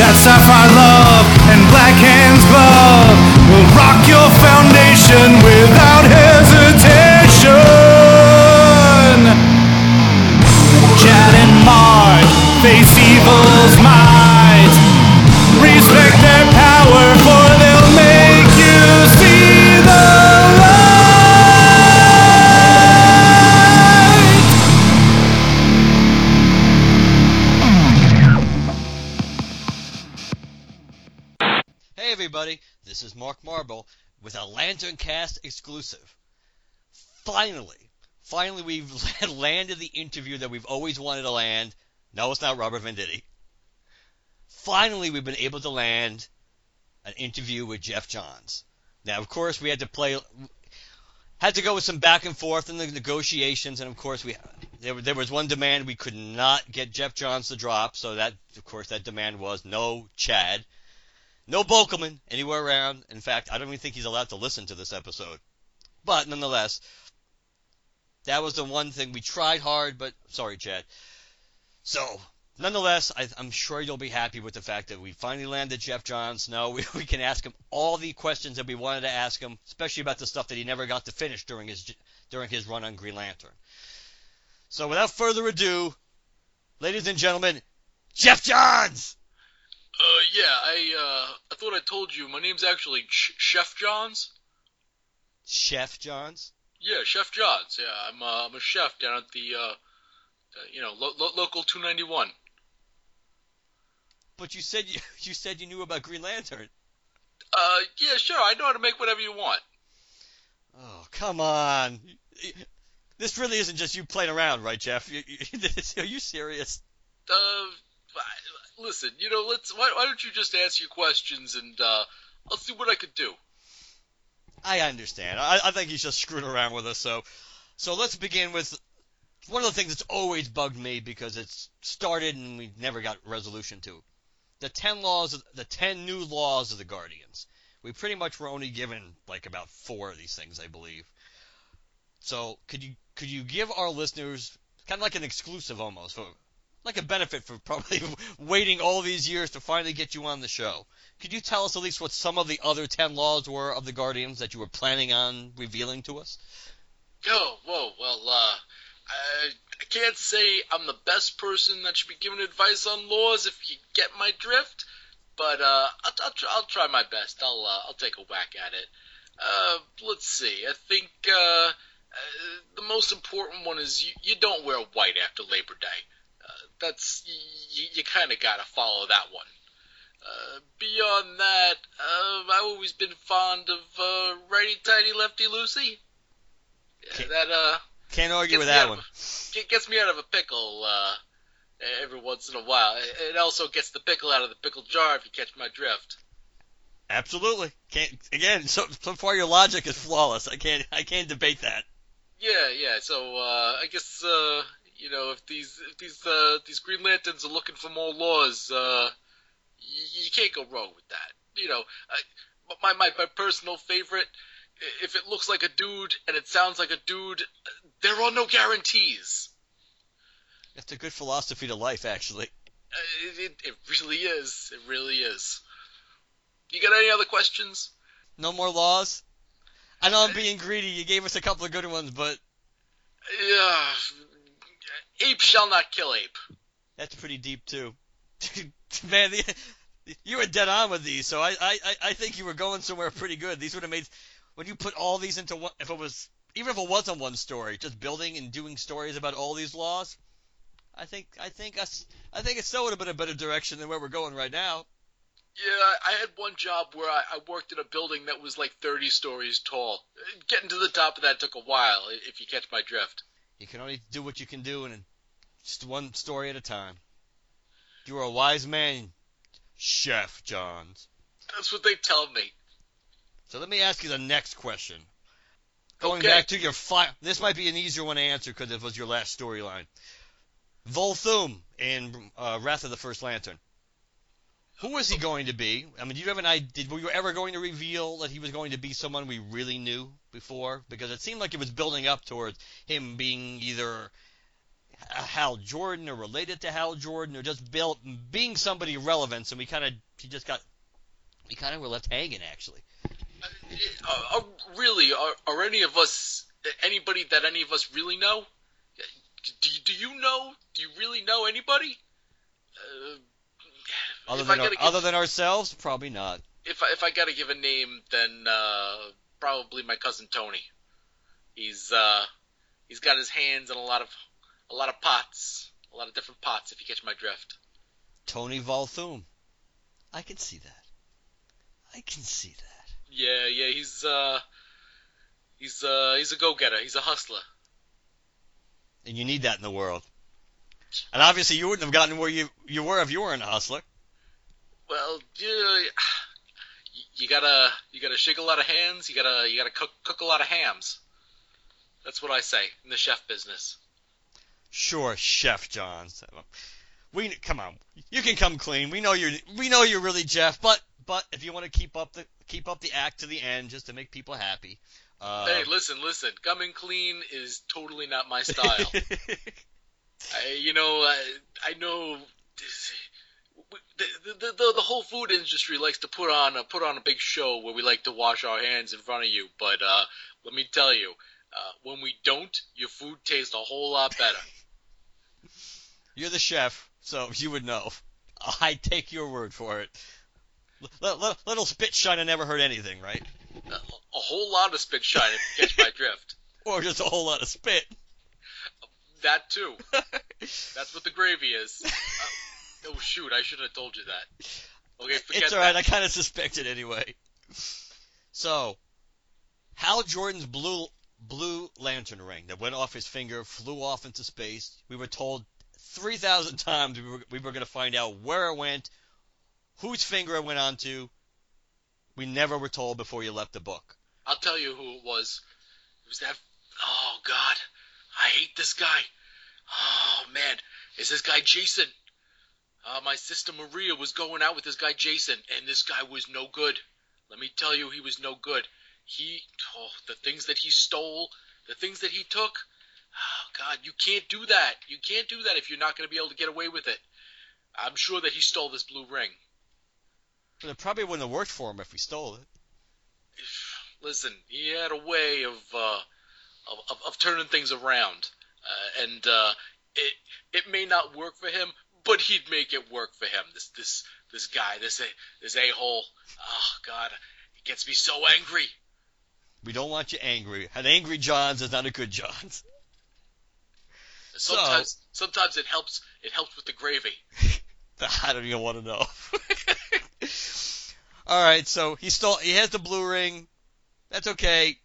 That sapphire love and black hands glove will rock your foundation without hesitation. Chad and Marge face evil's might. Exclusive. Finally, finally we've landed the interview that we've always wanted to land. No, it's not Robert Venditti. Finally, we've been able to land an interview with Geoff Johns. Now, of course, we had to play, had to go with some back and forth in the negotiations, and of course, we there, there was one demand we could not get Geoff Johns to drop, so that, of course, that demand was no Chad. No Bokelman anywhere around. In fact, I don't even think he's allowed to listen to this episode. But nonetheless, that was the one thing we tried hard, but sorry, Chad. So, nonetheless, I, I'm sure you'll be happy with the fact that we finally landed Geoff Johns. Now we, we can ask him all the questions that we wanted to ask him, especially about the stuff that he never got to finish during his during his run on Green Lantern. So, without further ado, ladies and gentlemen, Geoff Johns. Uh, yeah, I, uh, I thought I told you, my name's actually Ch- Chef Johns. Chef Johns. Yeah, Chef Johns, yeah, I'm, uh, I'm a chef down at the, uh, you know, lo- lo- local 291. But you said you, you said you knew about Green Lantern. Uh, yeah, sure, I know how to make whatever you want. Oh, come on. This really isn't just you playing around, right, Geoff? You, you, are you serious? Uh, listen, you know, let's, why, why don't you just ask your questions and, uh, I'll see what I could do. I understand. I, I think he's just screwing around with us. So, so let's begin with one of the things that's always bugged me because it's started and we never got resolution to. The ten laws, the ten new laws of the Guardians. We pretty much were only given like about four of these things, I believe. So, could you could you give our listeners kind of like an exclusive almost like a benefit for probably waiting all these years to finally get you on the show. Could you tell us at least what some of the other 10 laws were of the Guardians that you were planning on revealing to us? Oh, whoa, well, uh, I, I can't say I'm the best person that should be giving advice on laws if you get my drift, but, uh, I'll, I'll, try, I'll try my best. I'll, uh, I'll take a whack at it. Uh, let's see. I think, uh, uh, the most important one is you, you don't wear white after Labor Day. That's, you, you kinda gotta follow that one. Uh, beyond that, uh, I've always been fond of, uh, righty tighty lefty loosey. Yeah, that, uh, Can't argue with that one. of It gets me out of a pickle uh, every once in a while. It it also gets the pickle out of the pickle jar if you catch my drift. Absolutely. Can't again. So so far your logic is flawless. I can't I can't debate that. Yeah, yeah. So uh, I guess uh, you know if these if these uh, these Green Lanterns are looking for more laws, uh, you, you can't go wrong with that. You know, I, my my my personal favorite. If it looks like a dude and it sounds like a dude, there are no guarantees. That's a good philosophy to life, actually. Uh, It, it, it really is. It really is. You got any other questions? No more laws. I know I'm being greedy. You gave us a couple of good ones, but Yeah. Ape shall not kill ape. that's pretty deep too. Man, the, you were dead on with these, so I, I, I- think you were going somewhere pretty good. These would have made when you put all these into one. If it was even if it wasn't one story, just building and doing stories about all these laws. I think I think us I think it still would have been a better direction than where we're going right now. Yeah, I had one job where I, I worked in a building that was like 30 stories tall. Getting to the top of that took a while, if you catch my drift. You can only do what you can do, and just one story at a time. You are a wise man, Chef Johns. That's what they tell me. So let me ask you the next question. Going Okay. back to your fi- this might be an easier one to answer because it was your last storyline. Volthoom in uh, Wrath of the First Lantern. Who was he going to be? I mean, do you have an idea? Were you ever going to reveal that he was going to be someone we really knew before? Because it seemed like it was building up towards him being either Hal Jordan or related to Hal Jordan or just built, being somebody relevant. And we kind of he just got we kind of were left hanging actually. Uh, uh, really, are, are any of us, anybody that any of us really know? Do, do you know? Do you really know anybody? Uh, Other than our, give- other than ourselves, probably not. if I, if I gotta give a name, then uh, probably my cousin Tony. He's uh, he's got his hands in a lot of a lot of pots, a lot of different pots. If you catch my drift. Tony Volthoom. I can see that. I can see that. Yeah, yeah, he's uh, he's uh, he's a go-getter. He's a hustler. And you need that in the world. And obviously, you wouldn't have gotten where you you were if you weren't a hustler. Well, yeah, you gotta you gotta shake a lot of hands. You gotta you gotta cook cook a lot of hams. That's what I say in the chef business. Sure, Chef Johns. We come on. You can come clean. We know you're we know you're really Geoff, but but if you want to keep up the keep up the act to the end just to make people happy. Uh, hey, listen, listen. Coming clean is totally not my style. I, you know, I, I know the, the, the, the whole food industry likes to put on a, put on a big show where we like to wash our hands in front of you, but uh, let me tell you, uh, when we don't, your food tastes a whole lot better. You're the chef, so you would know. I take your word for it. L- l- little spit shine I never heard anything, right? A, a whole lot of spit shine if you catch my drift. Or just a whole lot of spit. That too. That's what the gravy is. Uh, oh shoot, I shouldn't have told you that. Okay, forget it's alright, that. I kind of suspected anyway. So, Hal Jordan's blue blue lantern ring that went off his finger flew off into space. We were told 3,000 times we were, we were going to find out where it went, whose finger it went onto. We never were told before you left the book. I'll tell you who it was. It was that. Oh God, I hate this guy. Oh man, is this guy Jason. Uh, my sister Maria was going out with this guy Jason, and this guy was no good. Let me tell you, he was no good. He, oh, the things that he stole, the things that he took. Oh God, you can't do that. You can't do that if you're not going to be able to get away with it. I'm sure that he stole this blue ring. But it probably wouldn't have worked for him if we stole it. listen, he had a way of uh, of, of, of turning things around, uh, and uh, it it may not work for him, but he'd make it work for him. This this this guy, this this a hole. Oh God, it gets me so angry. We don't want you angry. An angry Johns is not a good Johns. Sometimes sometimes it helps it helps with the gravy. I don't even want to know. All right, so he stole. He has the blue ring. That's okay.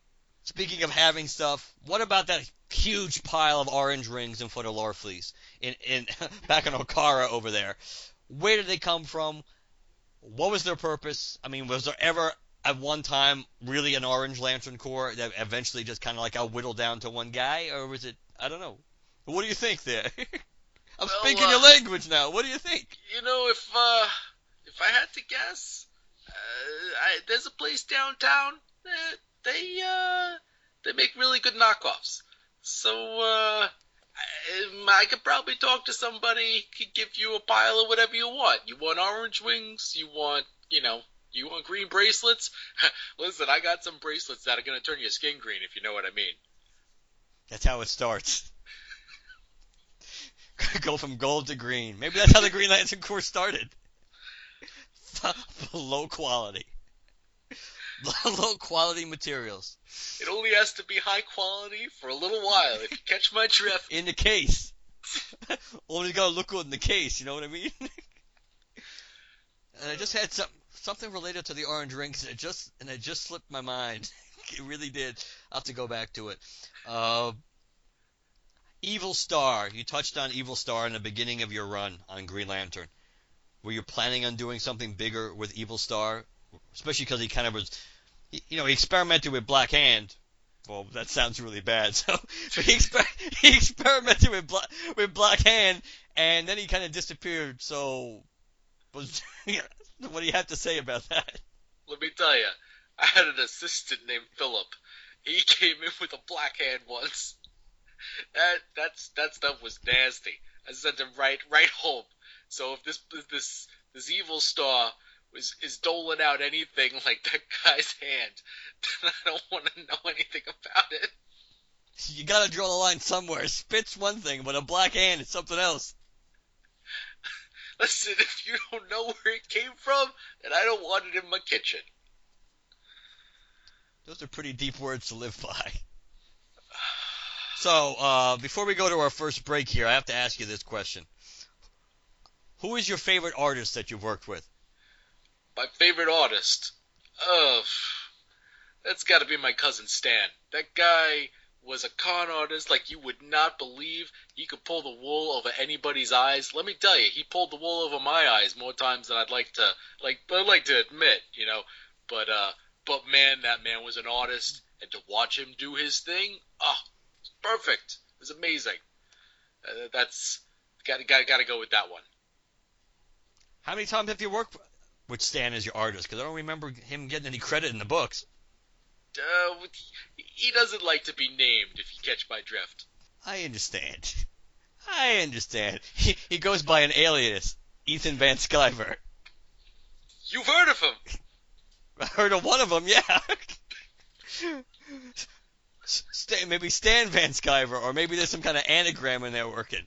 Speaking of having stuff, what about that huge pile of orange rings in front of Larfleeze in in back in Okaara over there? Where did they come from? What was their purpose? I mean, was there ever at one time really an Orange Lantern Corps that eventually just kind of like got whittled down to one guy, or was it? I don't know. What do you think there? I'm Well, speaking uh, your language now. What do you think? You know, if uh, if I had to guess, uh, I, there's a place downtown. That they uh, they make really good knockoffs. So uh, I, could probably talk to somebody. Could give you a pile of whatever you want. You want orange wings? You want you know? You want green bracelets? Listen, I got some bracelets that are gonna turn your skin green if you know what I mean. That's how it starts. Go from gold to green. Maybe that's how the Green Lantern Corps started. Low quality. Low quality materials. It only has to be high quality for a little while. If you catch my drift. In the case. Only gotta look good in the case, you know what I mean? and I just had some something related to the orange rings and it just and it just slipped my mind. it really did. I'll have to go back to it. Uh Evil Star. You touched on Evil Star in the beginning of your run on Green Lantern. Were you planning on doing something bigger with Evil Star? Especially because he kind of was. You know, he experimented with Black Hand. Well, that sounds really bad. So, he, exper- he experimented with Black with Black Hand, and then he kind of disappeared. So, was what do you have to say about that? Let me tell you, I had an assistant named Philip. He came in with a black hand once. That that's that stuff was nasty. I sent him right right home. So if this this this evil star was is doling out anything like that guy's hand, then I don't want to know anything about it. You gotta draw the line somewhere. Spit's one thing, but a black hand is something else. Listen, if you don't know where it came from, then I don't want it in my kitchen. Those are pretty deep words to live by. So, uh, before we go to our first break here, I have to ask you this question. Who is your favorite artist that you've worked with? My favorite artist? Ugh! that's got to be my cousin Stan. That guy was a con artist like you would not believe. He could pull the wool over anybody's eyes. Let me tell you, he pulled the wool over my eyes more times than I'd like to like I'd like to admit, you know. But uh but man, that man was an artist and to watch him do his thing, oh, perfect. It was amazing. Uh, that's got to got to go with that one. How many times have you worked with Stan as your artist? Because I don't remember him getting any credit in the books. Uh, he doesn't like to be named, if you catch my drift. I understand. I understand. He, he goes by an alias, Ethan Van Sciver. You've heard of him? I heard of one of them, yeah. Stan, maybe Stan Van Sciver, or maybe there's some kind of anagram in there working.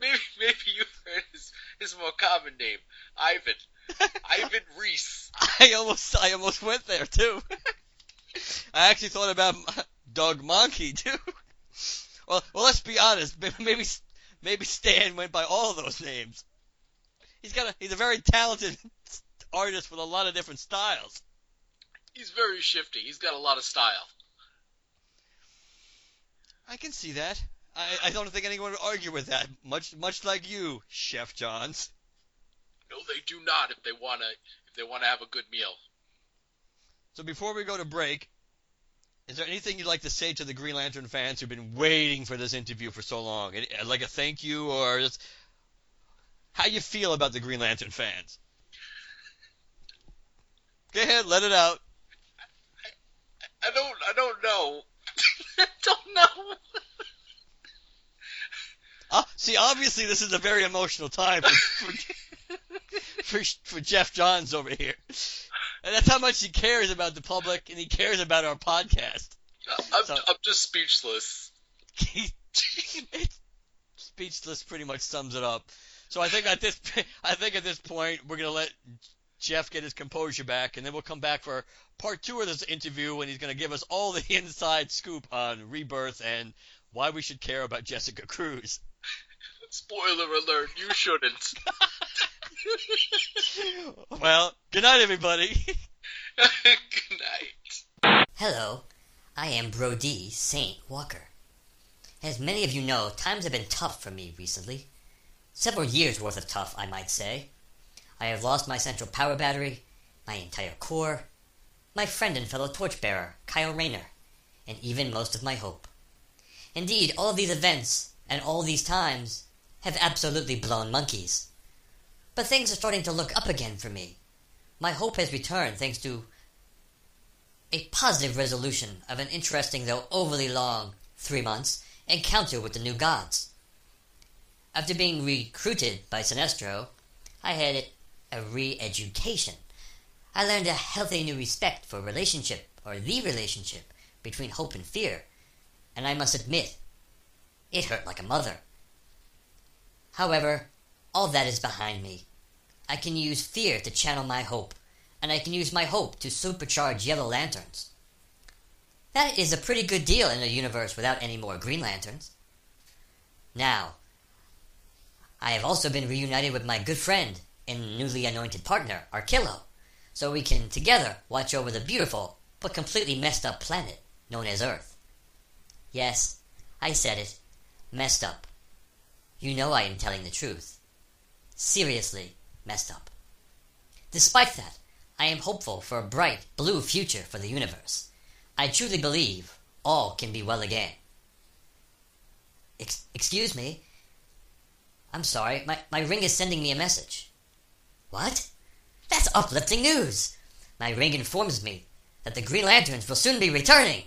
Maybe maybe you heard his, his more common name, Ivan. Ivan Reis. I almost I almost went there too. I actually thought about Doug Mahnke too. Well, well, let's be honest. Maybe maybe Stan went by all those names. He's got a he's a very talented artist with a lot of different styles. He's very shifty. He's got a lot of style. I can see that. I, I don't think anyone would argue with that. Much much like you, Chef Johns. No, they do not. If they wanna if they wanna have a good meal. So before we go to break, is there anything you'd like to say to the Green Lantern fans who've been waiting for this interview for so long? Like a thank you or just how you feel about the Green Lantern fans? Go ahead, let it out. I, I don't I don't know. I don't know. Uh, see, obviously, this is a very emotional time for, for, for, for Geoff Johns over here. And that's how much he cares about the public and he cares about our podcast. I'm, so, I'm just speechless. speechless pretty much sums it up. So I think at this I think at this point we're gonna let Geoff get his composure back, and then we'll come back for part two of this interview, when he's gonna give us all the inside scoop on Rebirth and why we should care about Jessica Cruz. Spoiler alert, you shouldn't. well, good night, everybody. good night. Hello, I am Brody Saint Walker. As many of you know, times have been tough for me recently. Several years worth of tough, I might say. I have lost my central power battery, my entire core, my friend and fellow torchbearer, Kyle Rayner, and even most of my hope. Indeed, all these events and all these times have absolutely blown monkeys. But things are starting to look up again for me. My hope has returned thanks to a positive resolution of an interesting, though overly long, three months encounter with the new gods. After being recruited by Sinestro, I had a re education. I learned a healthy new respect for relationship, or the relationship, between hope and fear, and I must admit, it hurt like a mother. However, all that is behind me. I can use fear to channel my hope, and I can use my hope to supercharge Yellow Lanterns. That is a pretty good deal in a universe without any more Green Lanterns. Now, I have also been reunited with my good friend and newly anointed partner, Arkillo, so we can together watch over the beautiful but completely messed up planet known as Earth. Yes, I said it. Messed up. You know I am telling the truth. Seriously messed up. Despite that, I am hopeful for a bright, blue future for the universe. I truly believe all can be well again. Ex- excuse me? I'm sorry, my, my ring is sending me a message. What? That's uplifting news! My ring informs me that the Green Lanterns will soon be returning.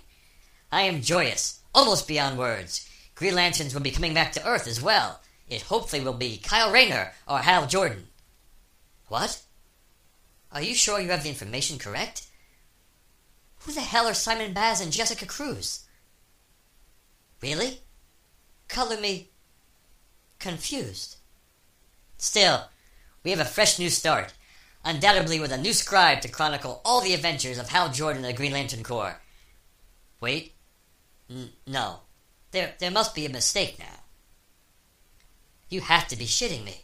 I am joyous, almost beyond words. Green Lanterns will be coming back to Earth as well. It hopefully will be Kyle Rayner or Hal Jordan. What? Are you sure you have the information correct? Who the hell are Simon Baz and Jessica Cruz? Really? Color me confused. Still, we have a fresh new start, undoubtedly with a new scribe to chronicle all the adventures of Hal Jordan and the Green Lantern Corps. Wait. N- no. There, there must be a mistake now. You have to be shitting me.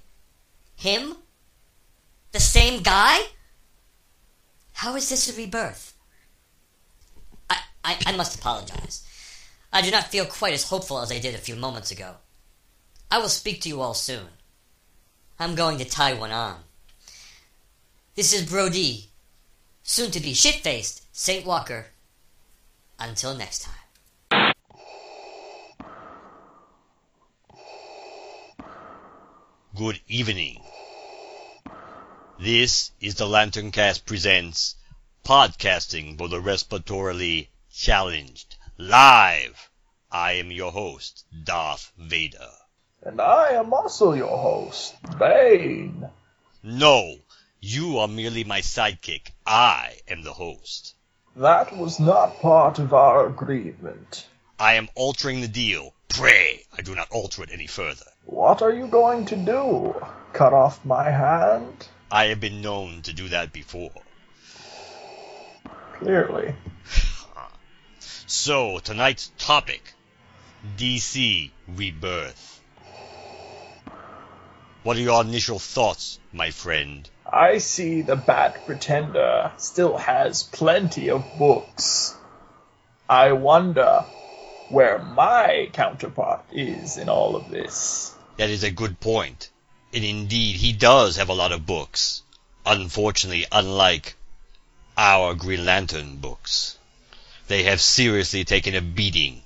Him? The same guy? How is this a rebirth? I, I, I must apologize. I do not feel quite as hopeful as I did a few moments ago. I will speak to you all soon. I'm going to tie one on. This is Brody, soon to be shit faced Saint Walker. Until next time. Good evening. This is the Lantern Cast presents podcasting for the respiratorily challenged live. I am your host, Darth Vader. And I am also your host, Bane. No, you are merely my sidekick. I am the host. That was not part of our agreement. I am altering the deal. Pray I do not alter it any further. What are you going to do? Cut off my hand? I have been known to do that before. Clearly. So, tonight's topic DC Rebirth. What are your initial thoughts, my friend? I see the Bat Pretender still has plenty of books. I wonder where my counterpart is in all of this. That is a good point. And indeed, he does have a lot of books. Unfortunately, unlike our Green Lantern books. They have seriously taken a beating,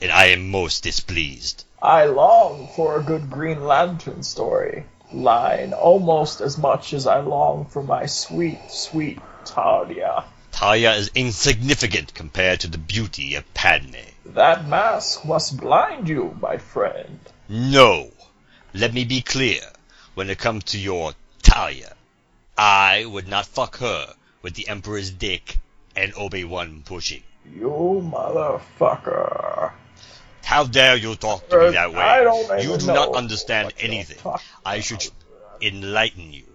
and I am most displeased. I long for a good Green Lantern story line almost as much as I long for my sweet, sweet Talia. Talia is insignificant compared to the beauty of Padme. That mask must blind you, my friend. No. Let me be clear. When it comes to your Talia, I would not fuck her with the Emperor's dick and Obi-Wan pushing. You motherfucker. How dare you talk to me that way? I don't you do not understand anything. I should enlighten you.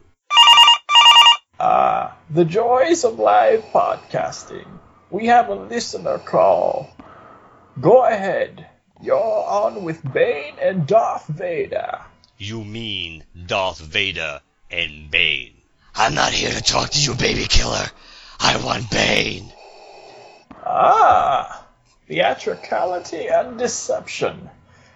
Ah, the joys of live podcasting. We have a listener call. Go ahead. You're on with Bane and Darth Vader. You mean Darth Vader and Bane. I'm not here to talk to you, baby killer. I want Bane. Ah, theatricality and deception.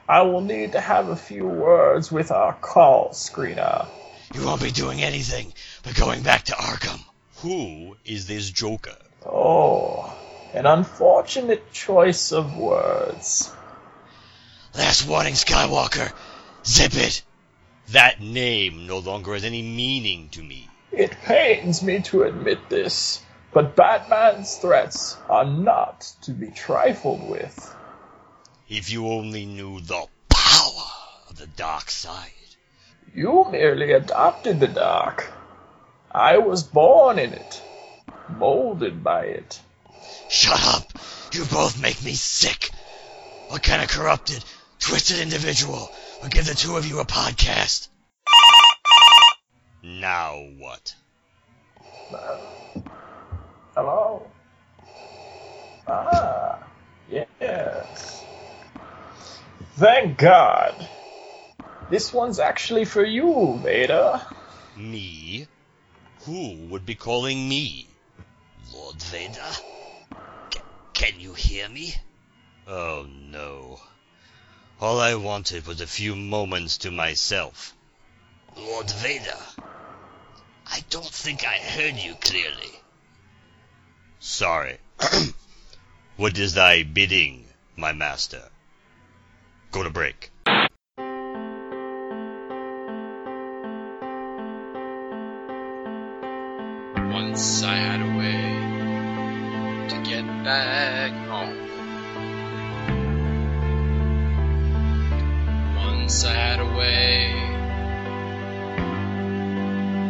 I will need to have a few words with our call screener. You won't be doing anything but going back to Arkham. Who is this Joker? Oh, an unfortunate choice of words. Last warning, Skywalker. Zip it. That name no longer has any meaning to me. It pains me to admit this, but Batman's threats are not to be trifled with. If you only knew the power of the dark side. You merely adopted the dark. I was born in it, molded by it. Shut up! You both make me sick! What kind of corrupted, twisted individual would give the two of you a podcast? Now what? Uh, hello? Ah, yes. Thank God. This one's actually for you, Vader. Me? Who would be calling me? Lord Vader? C- can you hear me? Oh no. All I wanted was a few moments to myself. Lord Vader, I don't think I heard you clearly. Sorry. what is thy bidding, my master? Go to break. Once I had a way to get back home. Once I had a way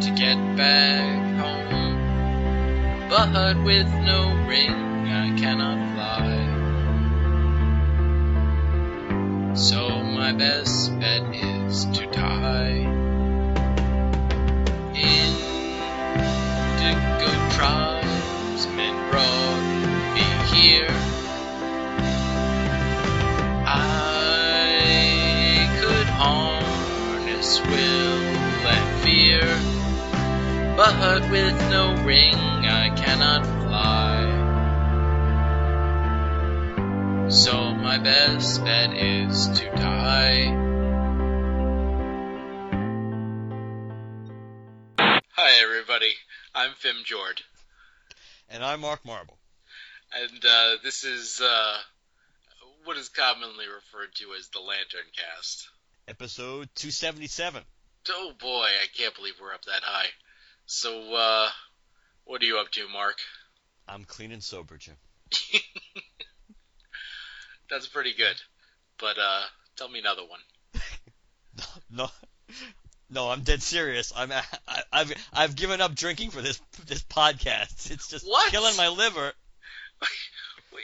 to get back home. But with no ring, I cannot fly. So my best bet is to die. Indigo tribesmen brought me here. I could harness will and fear, but with no ring I cannot fly. So my best bet is to die. I'm Fim Jord, And I'm Mark Marble. and uh, this is uh, what is commonly referred to as the Lantern Cast. Episode 277. Oh boy, I can't believe we're up that high. So, uh, what are you up to, Mark? I'm clean and sober, Jim. That's pretty good. But, uh, tell me another one. No, no, I'm dead serious. I'm I, I've I've given up drinking for this this podcast. It's just What? killing my liver. Wait,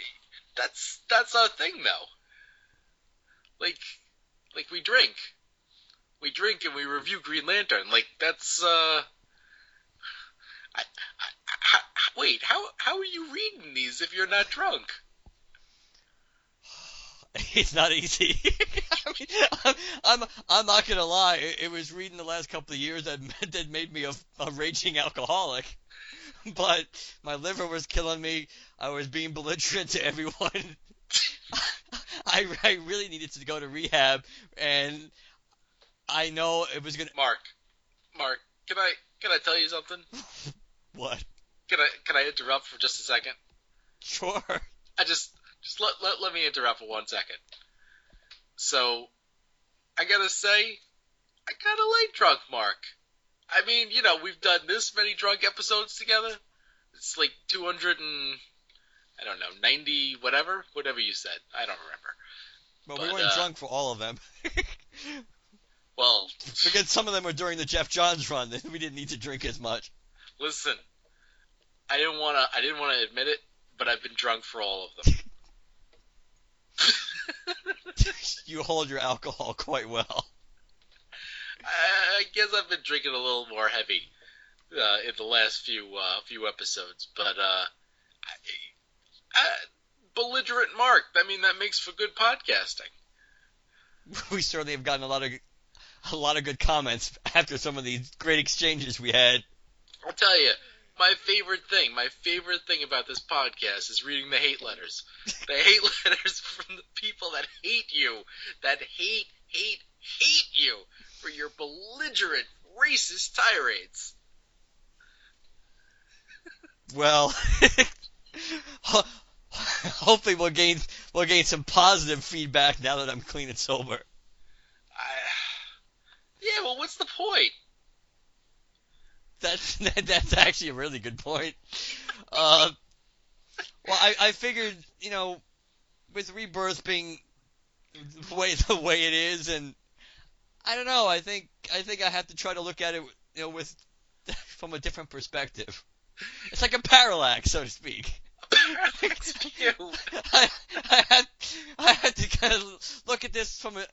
that's, that's our thing though. Like, like we drink. We drink and we review Green Lantern. Like, that's, uh, I, I, I- wait, how, how are you reading these if you're not drunk? It's not easy. I'm, I'm I'm not gonna lie. It, it was reading the last couple of years that that made me a, a raging alcoholic. But my liver was killing me. I was being belligerent to everyone. I I really needed to go to rehab, and I know it was gonna. Mark, Mark, can I, can I tell you something? What? Can I, can I interrupt for just a second? Sure. I just just let, let let me interrupt for one second. So, I gotta say, I kind of like drunk Mark. I mean, you know, we've done this many drunk episodes together. It's like 200 and I don't know, 90 whatever, whatever you said. I don't remember. But, we weren't uh, drunk for all of them. Well, because some of them were during the Geoff Johns run. We didn't need to drink as much. listen, I didn't want to I didn't want to admit it, but I've been drunk for all of them. You hold your alcohol quite well. I guess I've been drinking a little more heavy uh, in the last few uh, few episodes, but uh, I, I, belligerent Mark. I mean, that makes for good podcasting. we certainly have gotten a lot of a lot of good comments after some of these great exchanges we had. I'll tell you, my favorite thing, my favorite thing about this podcast is reading the hate letters. The hate letters from the people that hate you, that hate, hate, hate you for your belligerent, racist tirades. Well, hopefully we'll gain we'll gain some positive feedback now that I'm clean and sober. I, yeah, well, what's the point? That's that, that's actually a really good point. Uh, well, I, I figured you know with rebirth being the way the way it is, and I don't know. I think I think I have to try to look at it you know with from a different perspective. It's like a parallax, so to speak. I, I had I had to kind of look at this from a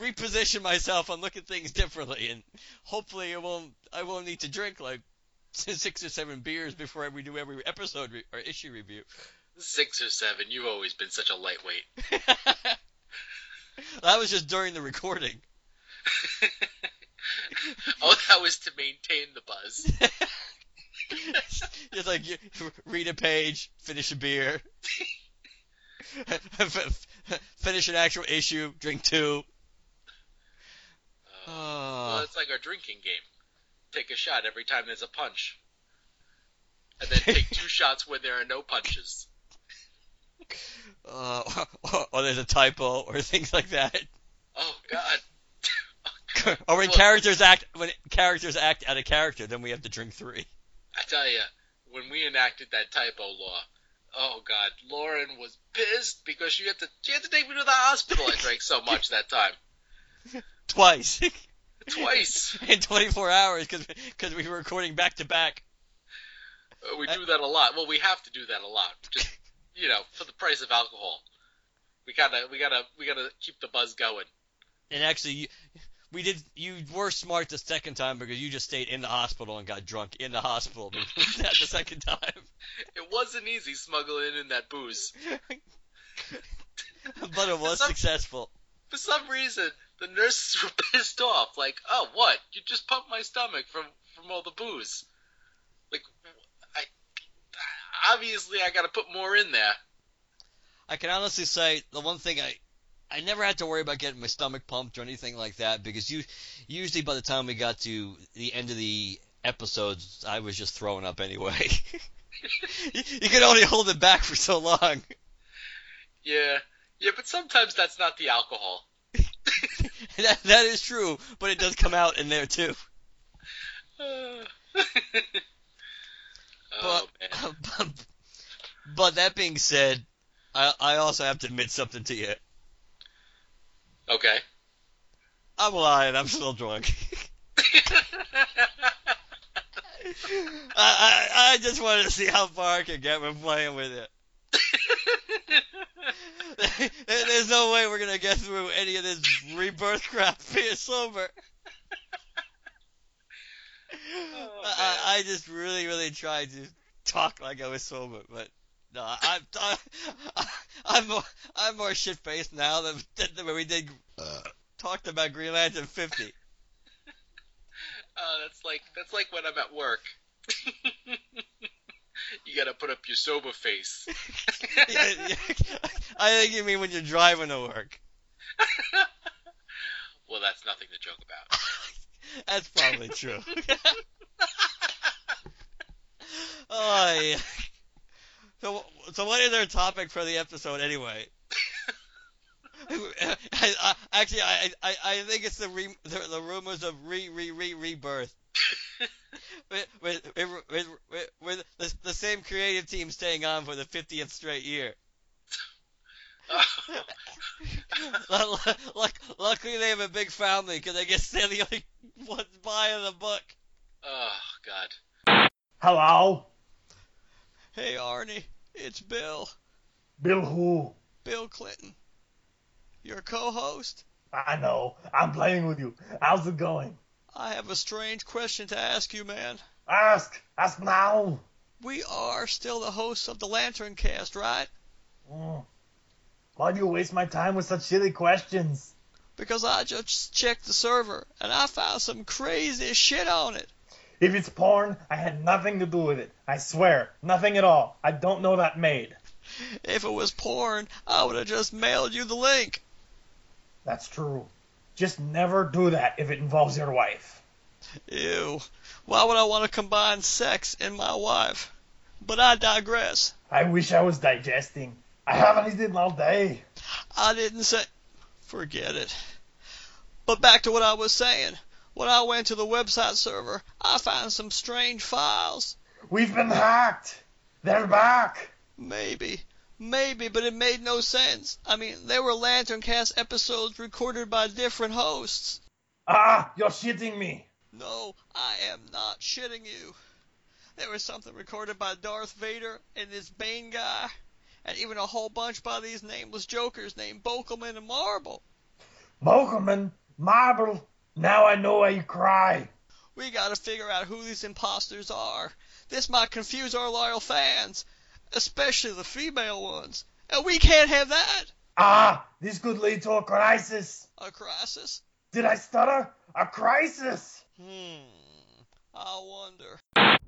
reposition myself and look at things differently, and hopefully it won't I won't need to drink like six or seven beers before we do every episode re- or issue review. Six or seven. You've always been such a lightweight. that was just during the recording. oh, that was to maintain the buzz. just like you read a page, finish a beer, finish an actual issue, drink two. Well, Oh, it's like our drinking game. take a shot every time there's a punch, and then take two shots when there are no punches. Uh, or, or there's a typo or things like that. Oh God! or when Well- characters act when characters act out of character, then we have to drink three. I tell you, when we enacted that typo law, oh God, Lauren was pissed because she had to she had to take me to the hospital. I drank so much that time, Twice. twice. in 24 hours because we were recording back to back. Uh, We do that a lot. Well, we have to do that a lot. Just you know, for the price of alcohol, we gotta we gotta we gotta keep the buzz going. And actually, you, we did. You were smart the second time because you just stayed in the hospital and got drunk in the hospital. Not the second time. It wasn't easy smuggling in that booze. but it was Some- successful. For some reason, the nurses were pissed off. Like, oh, what? You just pumped my stomach from from all the booze. Like, I obviously I got to put more in there. I can honestly say the one thing I I never had to worry about getting my stomach pumped or anything like that because you usually by the time we got to the end of the episodes I was just throwing up anyway. you, you can only hold it back for so long. Yeah, yeah, but sometimes that's not the alcohol. that that is true, but it does come out in there too. oh But, man. but but that being said, I I also have to admit something to you. Okay. I'm lying. I'm still drunk. I, I I just wanted to see how far I could get when playing with it. There- There's no way we're gonna get through any of this rebirth crap being sober. Oh, I, I I just really, really tried to talk like I was sober, but no, I, I, I, I'm more, I'm more shit faced now than, than when we did uh, talked about Green Lantern 50. Oh, that's like that's like when I'm at work. you gotta put up your sober face. Yeah, yeah. I think you mean when you're driving to work. well, that's nothing to joke about. That's probably true. oh, yeah. So, so what is our topic for the episode anyway? I, I, actually, I, I, I think it's the, re, the the rumors of re re re rebirth. With, with, with, with, with, with the, the same creative team staying on for the 50th straight year. Luck- luck- luckily, they have a big family because I guess they're the only ones buying the book. oh God. Hello? Hey, Arnie, it's Bill. Bill who? Bill Clinton. Your co-host. I know. I'm playing with you. How's it going? I have a strange question to ask you, man. Ask. Ask now. We are still the hosts of the Lantern Cast, right? Mm. Why do you waste my time with such silly questions? Because I just checked the server and I found some crazy shit on it. If it's porn, I had nothing to do with it. I swear, nothing at all. I don't know that maid. If it was porn, I would have just mailed you the link. That's true. Just never do that if it involves your wife. Ew. Why would I want to combine sex and my wife? But I digress. I wish I was digesting. I haven't eaten all day. I didn't say. Forget it. But back to what I was saying. When I went to the website server, I found some strange files. We've been hacked. They're back. Maybe. Maybe, but it made no sense. I mean, there were Lantern Cast episodes recorded by different hosts. Ah, you're shitting me. No, I am not shitting you. There was something recorded by Darth Vader and this Bane guy, and even a whole bunch by these nameless jokers named Bokelman and Marble. Bokelman, Marble. Now I know why you cry. We gotta figure out who these imposters are. This might confuse our loyal fans, especially the female ones. And we can't have that. Ah, this could lead to a crisis. A crisis? Did I stutter? A crisis. Hmm. I wonder.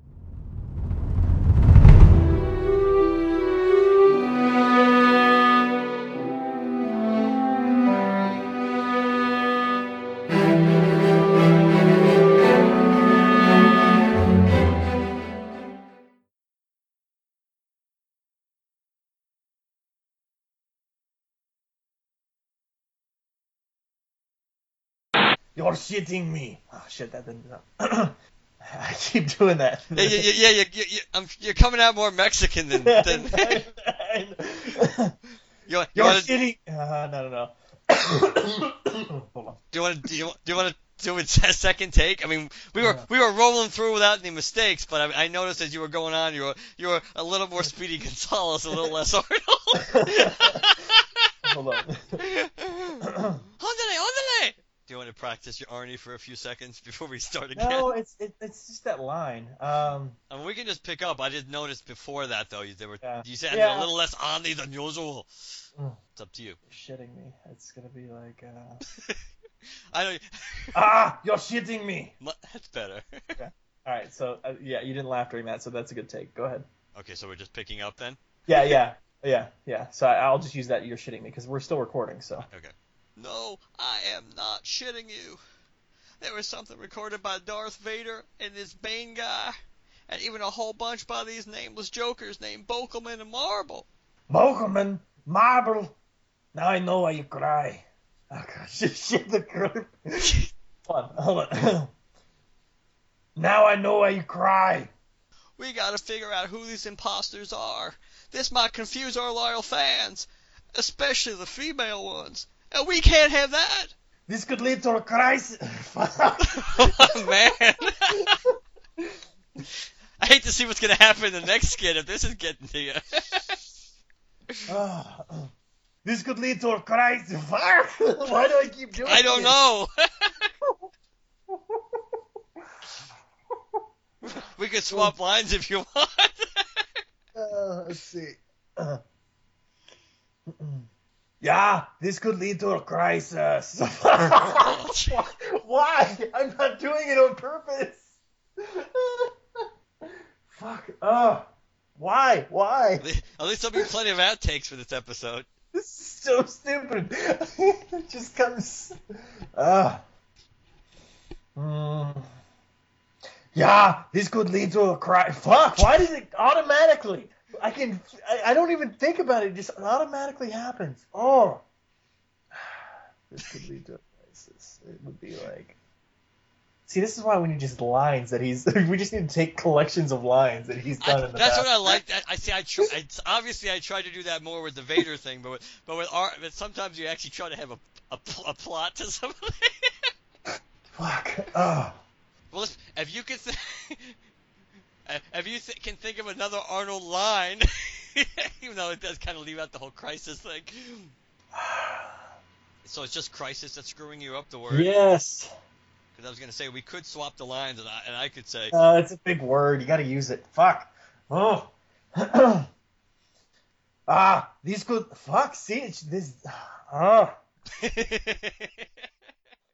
You're shitting me. Oh shit, that didn't. I keep doing that. Yeah, yeah, yeah, yeah. I'm, you're coming out more Mexican than. than you, want, you to shitting. Uh, no, no, no. Hold on. do you want to do you, do you want to do a second take? I mean, we were we were rolling through without any mistakes, but I, I noticed as you were going on, you were you were a little more Speedy Gonzalez, a little less Arnold. Hold on. Ondale, ondale. Do you want to practice your Arnie for a few seconds before we start again? No, it's it, it's just that line. Um, I mean, we can just pick up. I did notice before that though. You, they were Yeah. you said Yeah. a little less Ani than usual. Mm. It's up to you. you're shitting me. It's gonna be like, uh... I know. ah, you're shitting me. That's better. All right, so uh, yeah, you didn't laugh during that, so that's a good take. Go ahead. okay, so we're just picking up then. Yeah, yeah, yeah, yeah. So I, I'll just use that. You're shitting me because we're still recording. So Okay. No, I am not shitting you. There was something recorded by Darth Vader and this Bane guy, and even a whole bunch by these nameless jokers named Bokelman and Marble. Mogelman, marble. Now I know why you cry. Oh god, shit, shit the girl. hold on, hold on. now I know why you cry. We gotta figure out who these imposters are. This might confuse our loyal fans, especially the female ones. And we can't have that. This could lead to a crisis. oh, man. I hate to see what's gonna happen in the next skit if this is getting to you. This could lead to a crisis. Fuck! Why do I keep doing I don't this? know. we could swap lines if you want. Uh, let's see. Uh, yeah, this could lead to a crisis. Why? I'm not doing it on purpose. Fuck. Uh, why? Why? At least there'll be plenty of outtakes for this episode. This is so stupid. it just comes. Ah. Mm. Yeah, this could lead to a cry. Fuck! Why does it automatically? I can. I, I don't even think about it. It just automatically happens. Oh. This could lead to a crisis. It would be like. See, this is why we need just lines that he's. We just need to take collections of lines that he's done I, in the that's past. what I like. That I see. I tr- it's obviously I tried to do that more with the Vader thing, but with, but with art, but sometimes you actually try to have a a, pl- a plot to something. Fuck. Oh. well, if, if you can, th- if you th- can think of another Arnold line, even though it does kind of leave out the whole crisis thing. So it's just crisis that's screwing you up the word. Yes. Because I was gonna say we could swap the lines, and I, and I could say, Uh, it's a big word. You got to use it. Fuck. Oh. ah, these could. Fuck. See, it's this. Ah.